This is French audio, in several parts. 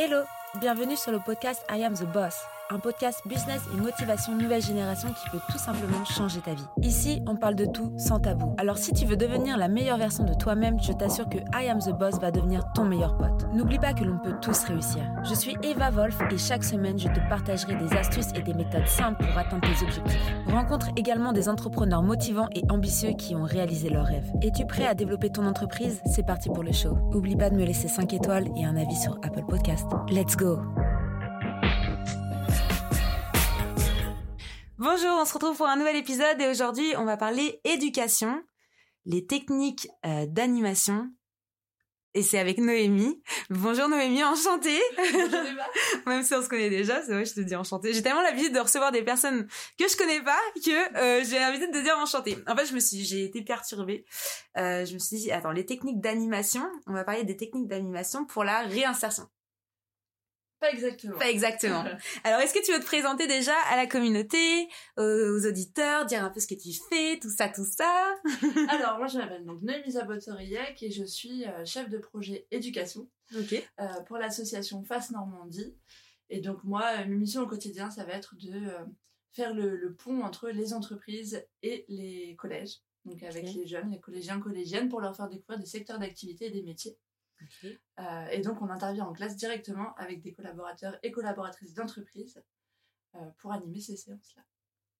Hello, bienvenue sur le podcast I Am the Boss, un podcast business et motivation nouvelle génération qui peut tout simplement changer ta vie. Ici, on parle de tout sans tabou. Alors si tu veux devenir la meilleure version de toi-même, je t'assure que I Am the Boss va devenir ton meilleur pote. N'oublie pas que l'on peut tous réussir. Je suis Eva Wolf et chaque semaine, je te partagerai des astuces et des méthodes simples pour atteindre tes objectifs. Rencontre également des entrepreneurs motivants et ambitieux qui ont réalisé leurs rêves. Es-tu prêt à développer ton entreprise? C'est parti pour le show. Oublie pas de me laisser 5 étoiles et un avis sur Apple Podcast. Let's go Bonjour, on se retrouve pour un nouvel épisode et aujourd'hui on va parler éducation, les techniques euh, d'animation et c'est avec Noémie. Bonjour Noémie, enchantée. Même si on se connaît déjà, c'est vrai, je te dis enchantée. J'ai tellement l'habitude de recevoir des personnes que je connais pas que euh, j'ai l'habitude de dire enchantée. En fait, je me suis, j'ai été perturbée. Euh, je me suis dit, attends, les techniques d'animation, on va parler des techniques d'animation pour la réinsertion. Pas exactement. Pas exactement. Alors, est-ce que tu veux te présenter déjà à la communauté, aux auditeurs, dire un peu ce que tu fais, tout ça, tout ça Alors, moi, je m'appelle donc Noémie Zabotoriec et je suis euh, chef de projet éducation Ok. euh, pour l'association Face Normandie. Et donc, moi, euh, mes missions au quotidien, ça va être de euh, faire le, le pont entre les entreprises et les collèges. Donc, avec les jeunes, les collégiens, collégiennes, pour leur faire découvrir des secteurs d'activité et des métiers. Euh, et donc, on intervient en classe directement avec des collaborateurs et collaboratrices d'entreprise euh, pour animer ces séances-là.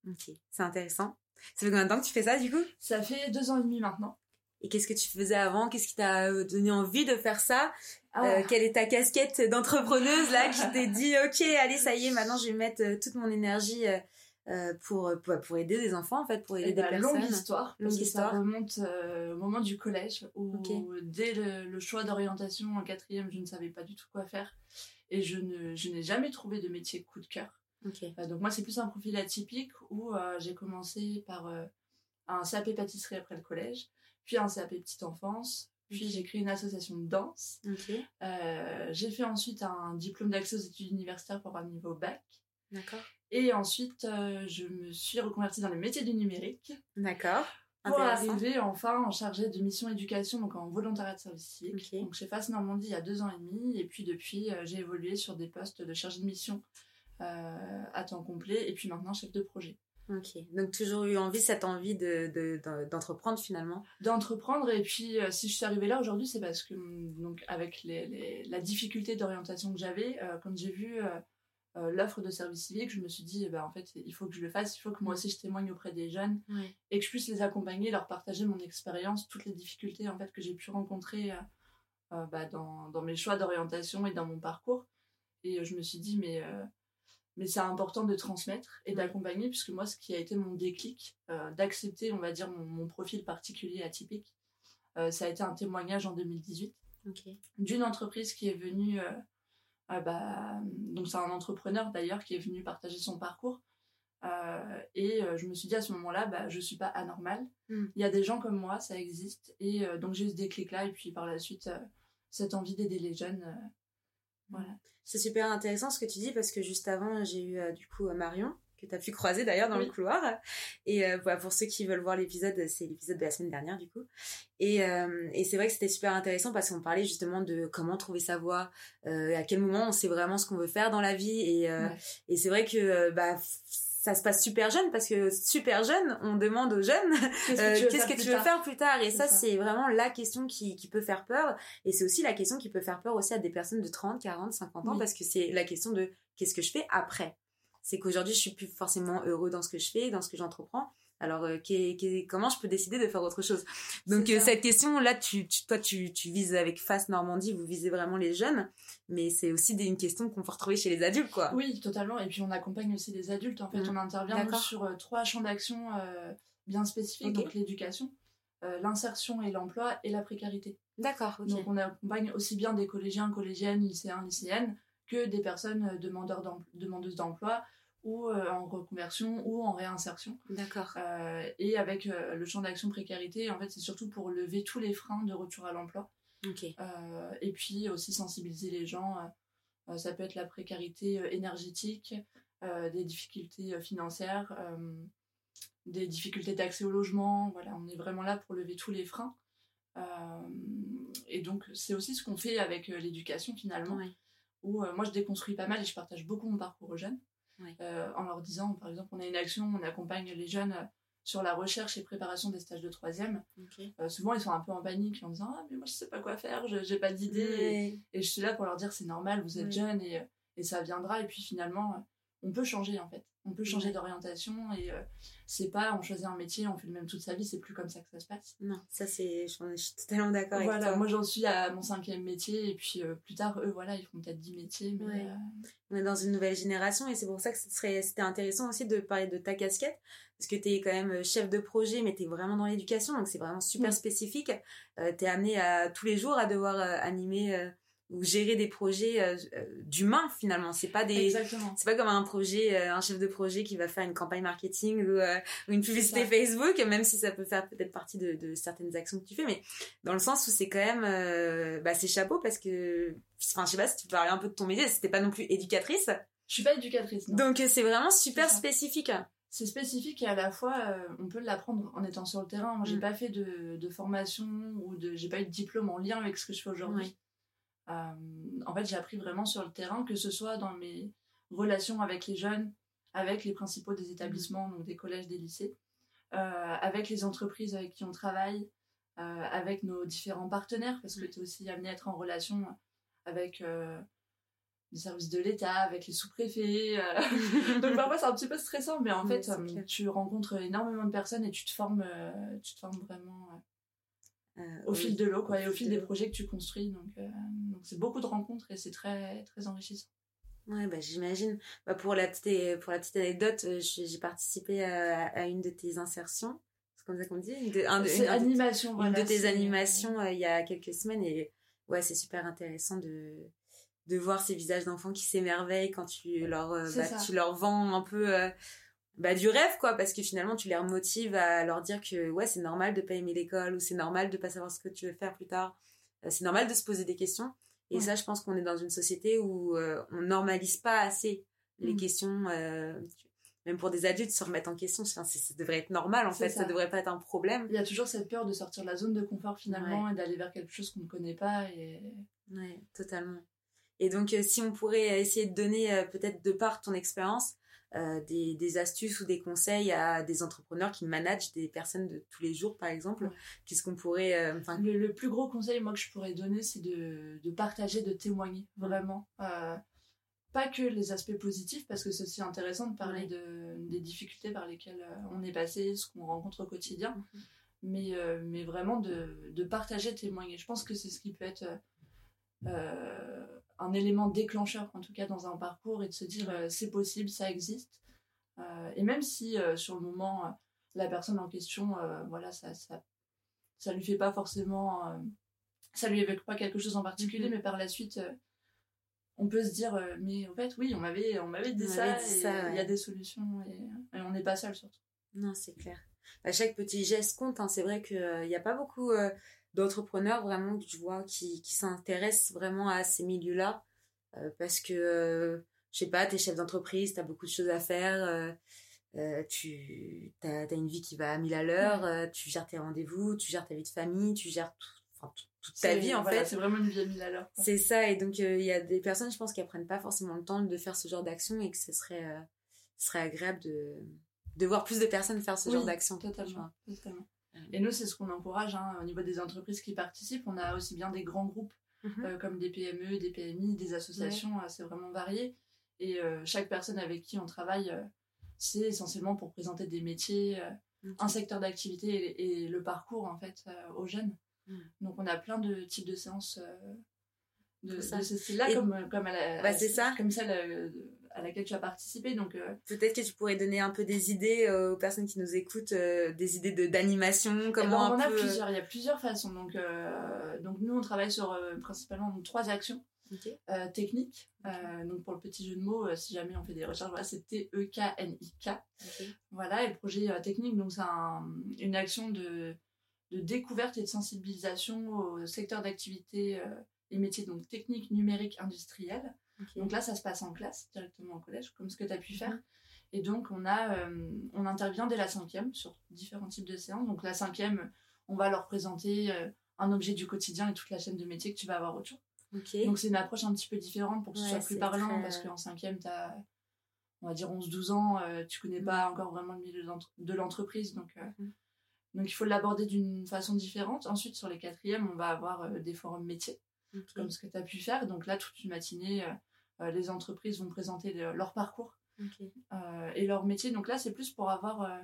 Ok. C'est intéressant. Ça fait combien de temps que tu fais ça, du coup? Ça fait deux ans et demi maintenant. Et qu'est-ce que tu faisais avant? Qu'est-ce qui t'a euh, donné envie de faire ça? Ah. Euh, Quelle est ta casquette d'entrepreneuse là qui t'est dit ok allez ça y est maintenant je vais mettre toute mon énergie euh, euh, pour, pour pour aider des enfants en fait pour aider Eh des ben, personnes. longue histoire, Longue parce que histoire. ça remonte euh, au moment du collège, où dès le, le choix d'orientation en quatrième, je ne savais pas du tout quoi faire. Et je ne je n'ai jamais trouvé de métier coup de cœur. Euh, donc moi, c'est plus un profil atypique où j'ai commencé par un CAP pâtisserie après le collège, puis un CAP petite enfance, puis j'ai créé une association de danse. Euh, j'ai fait ensuite un diplôme d'accès aux études universitaires pour un niveau bac. D'accord. Et ensuite, euh, je me suis reconvertie dans les métiers du numérique. D'accord. pour arriver enfin en chargé de mission éducation, donc en volontariat de service civique. Donc chez Face Normandie il y a deux ans et demi, et puis depuis euh, j'ai évolué sur des postes de chargé de mission euh, à temps complet, et puis maintenant chef de projet. Ok. Donc toujours eu envie cette envie de de- de- d'entreprendre finalement. D'entreprendre, et puis euh, si je suis arrivée là aujourd'hui, c'est parce que donc avec les, les- la difficulté d'orientation que j'avais, euh, quand j'ai vu euh, euh, l'offre de service civique, je me suis dit, eh ben, en fait, il faut que je le fasse, il faut que moi aussi je témoigne auprès des jeunes. Et que je puisse les accompagner, leur partager mon expérience, toutes les difficultés en fait que j'ai pu rencontrer euh, euh, bah, dans, dans mes choix d'orientation et dans mon parcours. Et je me suis dit mais euh, mais c'est important de transmettre et d'accompagner puisque moi ce qui a été mon déclic d'accepter on va dire mon, mon profil particulier atypique, ça a été un témoignage en 2018 Ok. d'une entreprise qui est venue euh, euh, bah, donc c'est un entrepreneur d'ailleurs qui est venu partager son parcours. Euh, et euh, je me suis dit à ce moment-là bah je suis pas anormale. Mm. il y a des gens comme moi ça existe. Et euh, donc j'ai eu ce déclic là et puis par la suite euh, cette envie d'aider les jeunes euh, voilà. C'est super intéressant ce que tu dis parce que juste avant, j'ai eu euh, du coup euh, Marion que tu as pu croiser d'ailleurs dans Oui. le couloir. Et euh, bah, pour ceux qui veulent voir l'épisode, c'est l'épisode de la semaine dernière du coup. Et, euh, et c'est vrai que c'était super intéressant parce qu'on parlait justement de comment trouver sa voie, euh, à quel moment on sait vraiment ce qu'on veut faire dans la vie. Et, euh, Ouais. et c'est vrai que bah, ça se passe super jeune parce que super jeune, on demande aux jeunes qu'est-ce que tu veux faire plus tard? et ça, ça. c'est vraiment la question qui, qui peut faire peur et c'est aussi la question qui peut faire peur aussi à des personnes de 30 40 50 ans Oui. parce que c'est la question de qu'est-ce que je fais après? C'est qu'aujourd'hui je suis plus forcément heureux dans ce que je fais dans ce que j'entreprends alors euh, qu'est- comment je peux décider de faire autre chose? Donc euh, cette question là tu, tu toi tu, tu vises avec Face Normandie vous visez vraiment les jeunes mais c'est aussi des- une question qu'on peut retrouver chez les adultes quoi Oui, totalement. Et puis on accompagne aussi les adultes. En fait, Mm. on intervient nous, sur euh, trois champs d'action euh, bien spécifiques. Ok. Donc l'éducation, l'insertion et l'emploi et la précarité. d'accord Donc on accompagne aussi bien des collégiens, collégiennes, lycéens, lycéennes que des personnes demandeurs d'em- demandeuses d'emploi ou euh, en reconversion ou en réinsertion. d'accord Euh, et avec euh, le champ d'action précarité, en fait, c'est surtout pour lever tous les freins de retour à l'emploi. ok et puis aussi sensibiliser les gens. ça peut être la précarité énergétique, des difficultés financières, des difficultés d'accès au logement. Voilà, on est vraiment là pour lever tous les freins. Et donc c'est aussi ce qu'on fait avec l'éducation finalement. Ouais. où moi je déconstruis pas mal et je partage beaucoup mon parcours aux jeunes. En leur disant, par exemple, on a une action, on accompagne les jeunes sur la recherche et préparation des stages de troisième. souvent, ils sont un peu en panique en disant Ah, mais moi, je sais pas quoi faire, je j'ai pas d'idée. Et, je suis là pour leur dire C'est normal, vous êtes jeunes et, et, ça viendra. Et puis finalement, on peut changer en fait. On peut changer d'orientation et euh, c'est pas on choisit un métier, on fait le même toute sa vie, c'est plus comme ça que ça se passe. Non, ça c'est, je, suis totalement d'accord voilà, avec toi. moi j'en suis à mon cinquième métier et puis euh, plus tard, eux voilà, ils font peut-être dix métiers. Mais, euh, On est dans une nouvelle génération et c'est pour ça que ce serait, c'était intéressant aussi de parler de ta casquette parce que tu es quand même chef de projet mais tu es vraiment dans l'éducation donc c'est vraiment super spécifique. tu es amené à tous les jours à devoir animer ou gérer des projets euh, euh, d'humains finalement. C'est pas des c'est pas comme un projet euh, un chef de projet qui va faire une campagne marketing ou, une publicité Facebook même si ça peut faire peut-être partie de, de, certaines actions que tu fais mais dans le sens où c'est quand même bah c'est chapeau parce que enfin je sais pas si tu peux parler un peu de ton métier c'était pas non plus éducatrice. Je suis pas éducatrice non. donc c'est vraiment super spécifique. C'est spécifique et à la fois on peut l'apprendre en étant sur le terrain. Moi j'ai mm. pas fait de, de formation ou de j'ai pas eu de diplôme en lien avec ce que je fais aujourd'hui. Euh, en fait, j'ai appris vraiment sur le terrain, que ce soit dans mes relations avec les jeunes, avec les principaux des établissements, donc des collèges, des lycées, euh, avec les entreprises avec qui on travaille, euh, avec nos différents partenaires, parce que tu es aussi amené à être en relation avec les services de l'État, avec les sous-préfets. Donc parfois c'est un petit peu stressant, mais en fait tu rencontres énormément de personnes et tu te formes, tu te formes vraiment euh, au fil de l'eau, quoi, et au fil des projets que tu construis. Donc, euh, donc c'est beaucoup de rencontres et c'est très, très enrichissant. Ouais, bah, j'imagine. Bah, pour, la petite, pour la petite anecdote, euh, j'ai participé à, une de tes insertions. C'est comme ça qu'on dit? Une de, une, animation, une de tes animations il y a quelques semaines. Et ouais, c'est super intéressant de, de voir ces visages d'enfants qui s'émerveillent quand tu leur, bah, tu leur vends un peu bah, du rêve quoi parce que finalement tu les remotives à leur dire que ouais c'est normal de pas aimer l'école ou c'est normal de pas savoir ce que tu veux faire plus tard. Euh, c'est normal de se poser des questions. Et ça je pense qu'on est dans une société où euh, on normalise pas assez les mm. questions euh, même pour des adultes se remettre en question. Ça, devrait être normal en fait. Ça. devrait pas être un problème. Il y a toujours cette peur de sortir de la zone de confort finalement et d'aller vers quelque chose qu'on ne connaît pas et ouais totalement. Et donc si on pourrait essayer de donner peut-être de part ton expérience euh, des, astuces ou des conseils à des entrepreneurs qui managent des personnes de tous les jours, par exemple Qu'est-ce qu'on pourrait... Euh, le, plus gros conseil, moi, que je pourrais donner, c'est de, de, partager, de témoigner, vraiment. Euh, pas que les aspects positifs, parce que c'est aussi intéressant de parler de, des difficultés par lesquelles on est passé, ce qu'on rencontre au quotidien, mhm. mais, mais vraiment de, de partager, témoigner. Je pense que c'est ce qui peut être un élément déclencheur, en tout cas dans un parcours, et de se dire euh, c'est possible, ça existe. Euh, et même si euh, sur le moment, la personne en question, voilà, ça, ça, ça lui fait pas forcément. ça lui évoque pas quelque chose en particulier, mm-hmm. mais par la suite, on peut se dire mais en fait, oui, on m'avait, on m'avait dit, ça, il y a des solutions, et, on n'est pas seul surtout. Non, c'est clair. À chaque petit geste compte, hein. c'est vrai qu'il n'y a pas beaucoup d'entrepreneurs vraiment que je vois qui, qui s'intéressent vraiment à ces milieux-là. Euh, parce que euh, je sais pas t'es chef d'entreprise t'as beaucoup de choses à faire euh, tu as, as, une vie qui va à mille à l'heure tu gères tes rendez-vous tu gères ta vie de famille tu gères tout, toute ta vie en fait. c'est vraiment une vie à mille à l'heure c'est ça et donc il y a des personnes je pense qui apprennent pas forcément le temps de faire ce genre d'action et que ce serait ce serait agréable de de voir plus de personnes faire ce genre d'action totalement totalement et nous, c'est ce qu'on encourage hein, au niveau des entreprises qui participent. On a aussi bien des grands groupes mhm. euh, comme des PME, des PMI, des associations, c'est vraiment varié. Et euh, chaque personne avec qui on travaille, euh, c'est essentiellement pour présenter des métiers, un secteur d'activité et, le parcours en fait aux jeunes. Mm. Donc on a plein de types de séances de, c'est là comme comme à bah, ça. comme ça à laquelle tu as participé. Donc euh, peut-être que tu pourrais donner un peu des idées euh, aux personnes qui nous écoutent, euh, des idées de d'animation, eh ben, comment on a plusieurs, il y a plusieurs façons. Donc donc nous on travaille sur principalement trois actions. techniques. donc pour le petit jeu de mots, si jamais on fait des recherches, voilà, c'est T-E-K-N-I-K. Voilà, et le projet technique, donc c'est une action de, de découverte et de sensibilisation au secteur d'activité et métiers donc techniques, numériques, industriels. Donc là, ça se passe en classe, directement au collège, comme ce que tu as pu faire. Mhm. Et donc, on, a, euh, on intervient dès la cinquième sur différents types de séances. Donc la cinquième, on va leur présenter euh, un objet du quotidien et toute la chaîne de métiers que tu vas avoir autour. Donc c'est une approche un petit peu différente pour que ce soit plus parlant, parce qu'en cinquième, tu as, on va dire, 11-12 ans, tu connais pas encore vraiment le milieu de l'entreprise. Donc, mm. donc il faut l'aborder d'une façon différente. Ensuite, sur les quatrièmes, on va avoir des forums métiers, comme ce que tu as pu faire. Donc là, toute une matinée, les entreprises vont présenter leur parcours et leur métier. Donc là, c'est plus pour avoir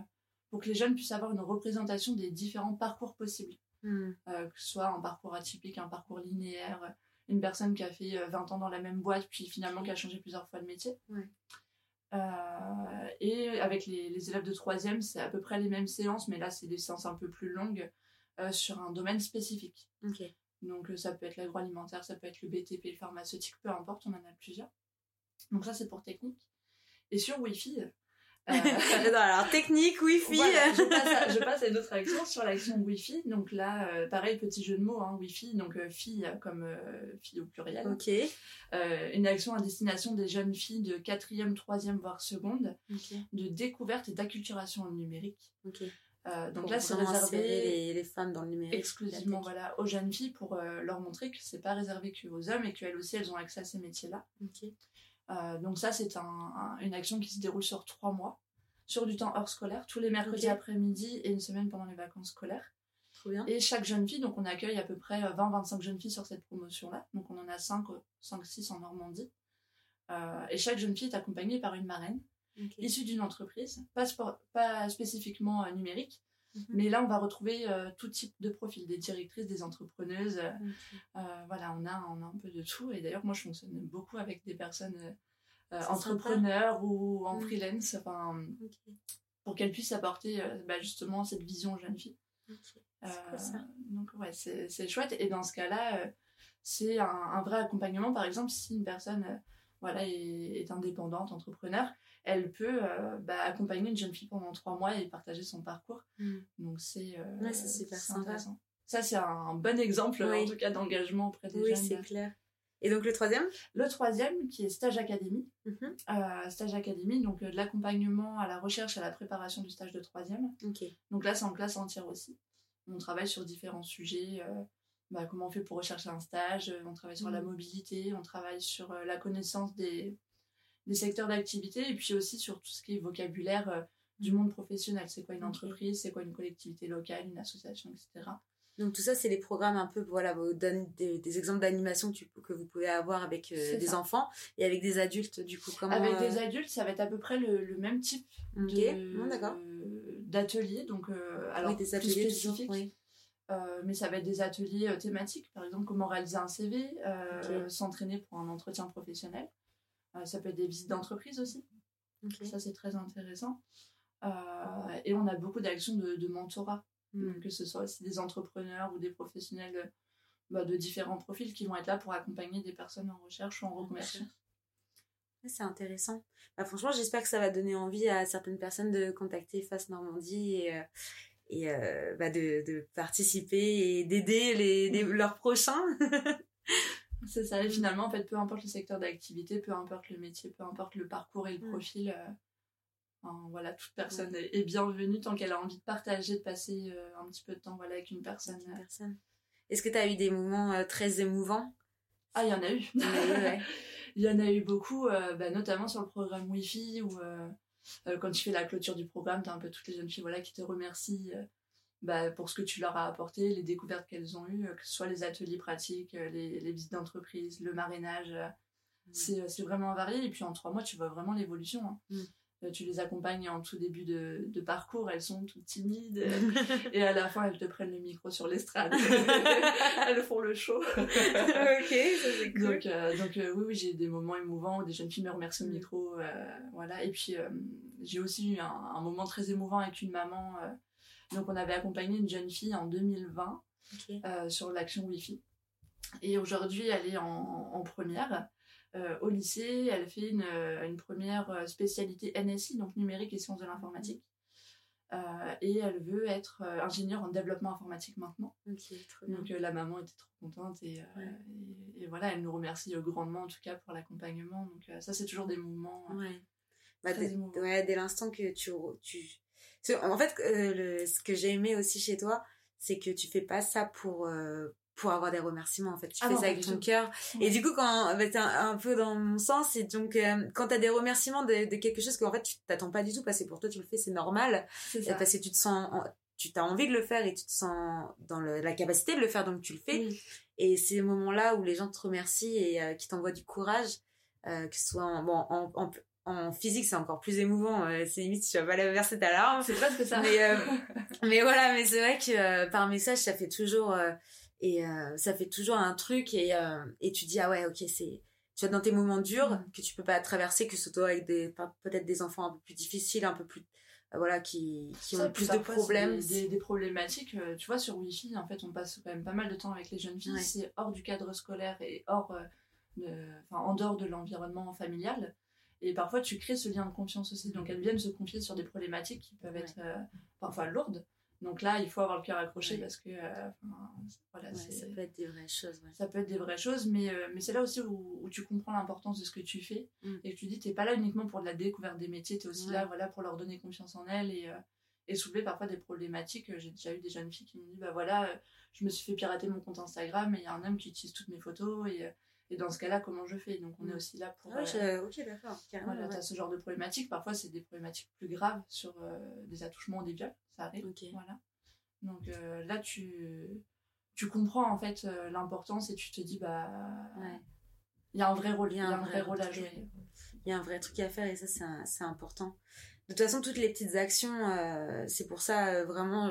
pour que les jeunes puissent avoir une représentation des différents parcours possibles. Hmm. Euh, que ce soit un parcours atypique, un parcours linéaire, une personne qui a fait 20 euh, ans dans la même boîte, puis finalement qui a changé plusieurs fois de métier. Euh, et avec les, élèves de troisième, c'est à peu près les mêmes séances, mais là, c'est des séances un peu plus longues sur un domaine spécifique. Donc, ça peut être l'agroalimentaire, ça peut être le BTP, le pharmaceutique, peu importe, on en a plusieurs. Donc, ça, c'est pour technique. Et sur Wi-Fi, euh, alors technique, Wi-Fi. je, passe à, une autre action sur l'action Wi-Fi. Donc là, euh, pareil, petit jeu de mots, hein, Wi-Fi, donc euh, fille comme fille au pluriel. Ok. une action à destination des jeunes filles de 4e, 3e, voire seconde, de découverte et d'acculturation numérique. Ok. Donc là, c'est réservé les, les, femmes dans le numérique. Exclusivement voilà, aux jeunes filles pour leur montrer que c'est pas réservé qu'aux hommes et qu'elles aussi, elles ont accès à ces métiers-là. Euh, donc ça, c'est une action qui se déroule sur trois mois, sur du temps hors scolaire, tous les mercredis après-midi et une semaine pendant les vacances scolaires. Et chaque jeune fille, donc on accueille à peu près 20-25 jeunes filles sur cette promotion-là. Donc on en a 5, 5-6 en Normandie. Euh, et chaque jeune fille est accompagnée par une marraine, issue d'une entreprise, pas, pas spécifiquement euh, numérique, Mhm. Mais là, on va retrouver euh, tout type de profil, des directrices, des entrepreneuses. Euh, voilà, on a, on a un peu de tout. Et d'ailleurs, moi, je fonctionne beaucoup avec des personnes entrepreneurs ou en freelance, enfin, pour qu'elles puissent apporter bah, justement cette vision aux jeunes filles. donc, ouais, c'est chouette. Et dans ce cas-là, c'est un, vrai accompagnement. Par exemple, si une personne voilà, est, est indépendante, entrepreneur, elle peut euh, bah, accompagner une jeune fille pendant trois mois et partager son parcours. Hmm. Donc c'est euh, super intéressant. Ça, c'est un bon exemple, en tout cas, d'engagement auprès des jeunes. Oui, c'est clair. Et donc le troisième? Le troisième, qui est Stage Académie. Mhm. Euh, stage Académie, donc de l'accompagnement à la recherche, à la préparation du stage de troisième. Donc là, c'est en classe entière aussi. On travaille sur différents sujets. Bah, comment on fait pour rechercher un stage On travaille sur la mhm. mobilité, on travaille sur la connaissance des, des secteurs d'activité et puis aussi sur tout ce qui est vocabulaire euh, du monde professionnel. C'est quoi une entreprise, c'est quoi une collectivité locale, une association, etc. Donc tout ça, c'est les programmes un peu, voilà, vous donne des, exemples d'animation que vous pouvez avoir avec euh, des enfants et avec des adultes, du coup. Comment, avec des euh, adultes, ça va être à peu près le, même type d'ateliers, donc alors des ateliers plus spécifiques. mais ça va être des ateliers thématiques, par exemple comment réaliser un CV, s'entraîner pour un entretien professionnel. Euh, ça peut être des visites d'entreprise aussi. Ça, c'est très intéressant. Euh, et on a beaucoup d'actions de, mentorat, hmm. que ce soit aussi des entrepreneurs ou des professionnels bah, de différents profils qui vont être là pour accompagner des personnes en recherche ou en reconversion. C'est intéressant. Bah, franchement, j'espère que ça va donner envie à certaines personnes de contacter Face Normandie et, euh, et bah, de, de, participer et d'aider les, leurs prochains. C'est ça. Et finalement, en fait, peu importe le secteur d'activité, peu importe le métier, peu importe le parcours et le profil, euh, voilà, toute personne est bienvenue tant qu'elle a envie de partager, de passer euh, un petit peu de temps voilà, avec une personne. personne. Est-ce que tu as eu des moments euh, très émouvants? Ah, il y en a eu. Il y en a eu beaucoup, bah, notamment sur le programme Wi-Fi où quand tu fais la clôture du programme, tu as un peu toutes les jeunes filles voilà, qui te remercient bah, pour ce que tu leur as apporté, les découvertes qu'elles ont eues, que ce soit les ateliers pratiques, euh, les, les visites d'entreprise, le marinage. Euh, euh, c'est vraiment varié. Et puis en trois mois, tu vois vraiment l'évolution. Hein. Mm. Tu les accompagnes en tout début de, de parcours, elles sont toutes timides. et à la fin, elles te prennent le micro sur l'estrade. elles font le show. ok, ça c'est cool. Donc, donc oui, oui j'ai des moments émouvants où des jeunes filles me remercient au mm. micro. voilà. Et puis, j'ai aussi eu un, un, moment très émouvant avec une maman donc on avait accompagné une jeune fille en 2020 euh, sur l'action Wi-Fi. Et aujourd'hui, elle est en, première. Euh, au lycée, elle fait une, euh, une, première spécialité NSI, donc numérique et sciences de l'informatique. et elle veut être ingénieure en développement informatique maintenant. donc la maman était trop contente et, et, voilà, elle nous remercie grandement en tout cas pour l'accompagnement. Donc ça, c'est toujours des moments. Ouais. Bah, ouais, dès l'instant que tu, tu, en fait, euh, ce que j'ai aimé aussi chez toi, c'est que tu fais pas ça pour, euh, pour avoir des remerciements en fait. Tu Ah fais non, ça avec ton cœur. Et du coup quand bah, t'es un, un peu dans mon sens et donc euh, quand t'as des remerciements de, de quelque chose qu'en fait tu t'attends pas du tout parce que pour toi tu le fais c'est normal. Parce que tu te sens en- tu t'as envie de le faire et tu te sens dans le- la capacité de le faire donc tu le fais. Oui. et ces moments-là où les gens te remercient et euh, qui t'envoient du courage, euh, que ce soit en, bon, en, en, en physique, c'est encore plus émouvant. euh, c'est limite, tu vas pas verser ta larme. C'est presque ça. Mais, euh, mais voilà, mais c'est vrai que euh, par message, ça fait toujours, euh, et, ça fait toujours un truc et, et tu dis, ah ouais, ok, c'est. Tu vois, dans tes moments durs Mhm. que tu peux pas traverser, que ce soit avec des, peut-être des enfants un peu plus difficiles, un peu plus. voilà, qui, qui Ça, ont plus de problèmes. Des, problématiques. tu vois, sur Wi-Fi, en fait, on passe quand même pas mal de temps avec les jeunes filles. Ouais. C'est hors du cadre scolaire et hors, de- en dehors de l'environnement familial. Et parfois, tu crées ce lien de confiance aussi. Donc, elles viennent se confier sur des problématiques qui peuvent être euh, parfois lourdes. Donc là, il faut avoir le cœur accroché Ouais. parce que euh, voilà, Ouais, ça peut être des vraies choses. ouais. ça peut être des vraies choses, mais, euh, mais c'est là aussi où, où tu comprends l'importance de ce que tu fais Mm. et que tu dis, t'es pas là uniquement pour de la découverte des métiers, t'es aussi Ouais. là voilà, pour leur donner confiance en elles et, euh, et soulever parfois des problématiques. J'ai déjà eu des jeunes filles qui m'ont dit, bah voilà, je me suis fait pirater mon compte Instagram et il y a un homme qui utilise toutes mes photos et, et dans ce cas-là, comment je fais? Donc on est Mm. aussi là pour... Ah euh, je- ok, d'accord. voilà, ouais. ce genre de problématiques. Parfois, c'est des problématiques plus graves sur euh, des attouchements ou des viols. Ça arrive. Voilà. Donc euh, là, tu, tu comprends en fait l'importance et tu te dis, bah, Ouais. il y a un vrai rôle, il y a un vrai rôle à jouer. Il y a un vrai truc à faire et ça, c'est important. De toute façon, toutes les petites actions, c'est pour ça, vraiment,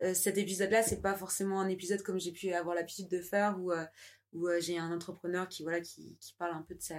je- cet épisode-là, c'est pas forcément un épisode comme j'ai pu avoir l'habitude de faire où, euh, où euh, j'ai un entrepreneur qui, voilà, qui, qui parle un peu de, sa,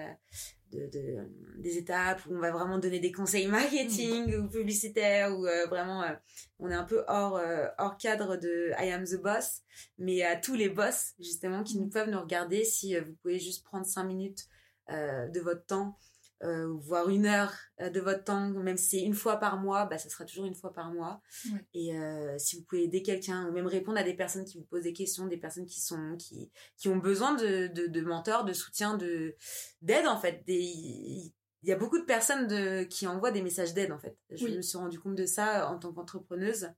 de, de- des étapes, où on va vraiment donner des conseils marketing ou publicitaires, où euh, vraiment, euh, on est un peu hors, euh, hors cadre de I am the boss, mais à tous les boss, justement, qui nous peuvent nous regarder, si euh, vous pouvez juste prendre cinq minutes euh, de votre temps euh, voire une heure euh, de votre temps, même si c'est une fois par mois, bah, ça sera toujours une fois par mois. Ouais. Et euh, si vous pouvez aider quelqu'un ou même répondre à des personnes qui vous posent des questions, des personnes qui sont qui, qui ont besoin de, de, de mentors, de soutien, de d'aide en fait. Il y a beaucoup de personnes de, qui envoient des messages d'aide en fait. Je Oui. me suis rendu compte de ça en tant qu'entrepreneuse.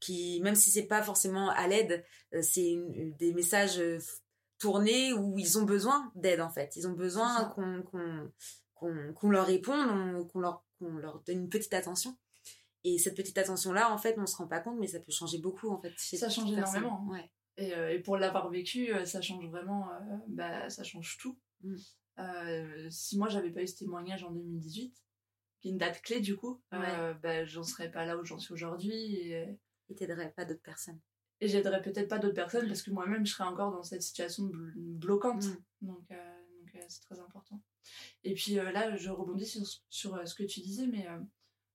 Qui, même si c'est pas forcément à l'aide, c'est des messages tournés où ils ont besoin d'aide en fait. Ils ont besoin qu'on qu'on qu'on qu'on leur réponde, on- qu'on leur, qu'on leur donne une petite attention. Et cette petite attention-là, en fait, on se rend pas compte, mais ça peut changer beaucoup, en fait. chez Ça change énormément, hein. Ouais. Et, euh, et pour l'avoir vécu, euh, ça change vraiment, euh, bah, ça change tout. Mm. Euh, si moi j'avais pas eu ce témoignage en 2018, qui est une date clé du coup, euh, bah, j'en serais pas là où j'en suis aujourd'hui et, Et t'aiderais pas d'autres personnes. Et j'aiderais peut-être pas d'autres personnes parce que moi-même je serais encore dans cette situation blo- bloquante. Mm. Donc, euh, donc, euh, c'est très important. Et puis euh, là, je rebondis sur, ce- sur ce que tu disais, mais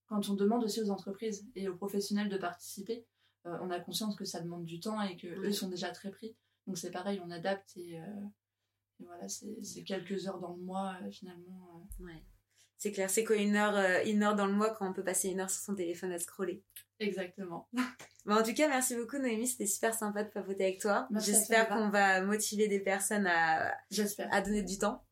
quand on demande aussi aux entreprises et aux professionnels de participer, on a conscience que ça demande du temps et que Ouais. eux sont déjà très pris. Donc c'est pareil, on adapte et, et voilà, c'est c'est quelques heures dans le mois finalement. Ouais. C'est clair, c'est quoi une heure, euh, une heure dans le mois quand on peut passer une heure sur son téléphone à scroller Exactement. Bon, en tout cas, merci beaucoup Noémie, c'était super sympa de papoter avec toi. J'espère qu'on va motiver des personnes à, donner du temps.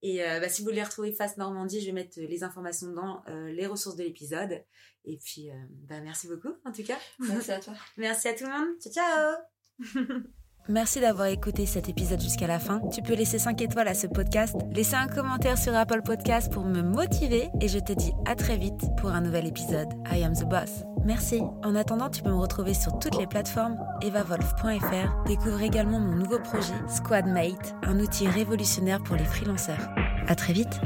Et euh, bah, si vous voulez retrouver Face Normandie, je vais mettre les informations dans euh, les ressources de l'épisode. Et puis, euh, bah, merci beaucoup en tout cas. Merci à toi. Merci à tout le monde. Ciao, ciao Merci d'avoir écouté cet épisode jusqu'à la fin. Tu peux laisser 5 étoiles à ce podcast, laisser un commentaire sur Apple Podcast pour me motiver et je te dis à très vite pour un nouvel épisode. I am the boss. Merci. En attendant, tu peux me retrouver sur toutes les plateformes evavolf.fr. Découvre également mon nouveau projet Squadmate, un outil révolutionnaire pour les freelanceurs. À très vite.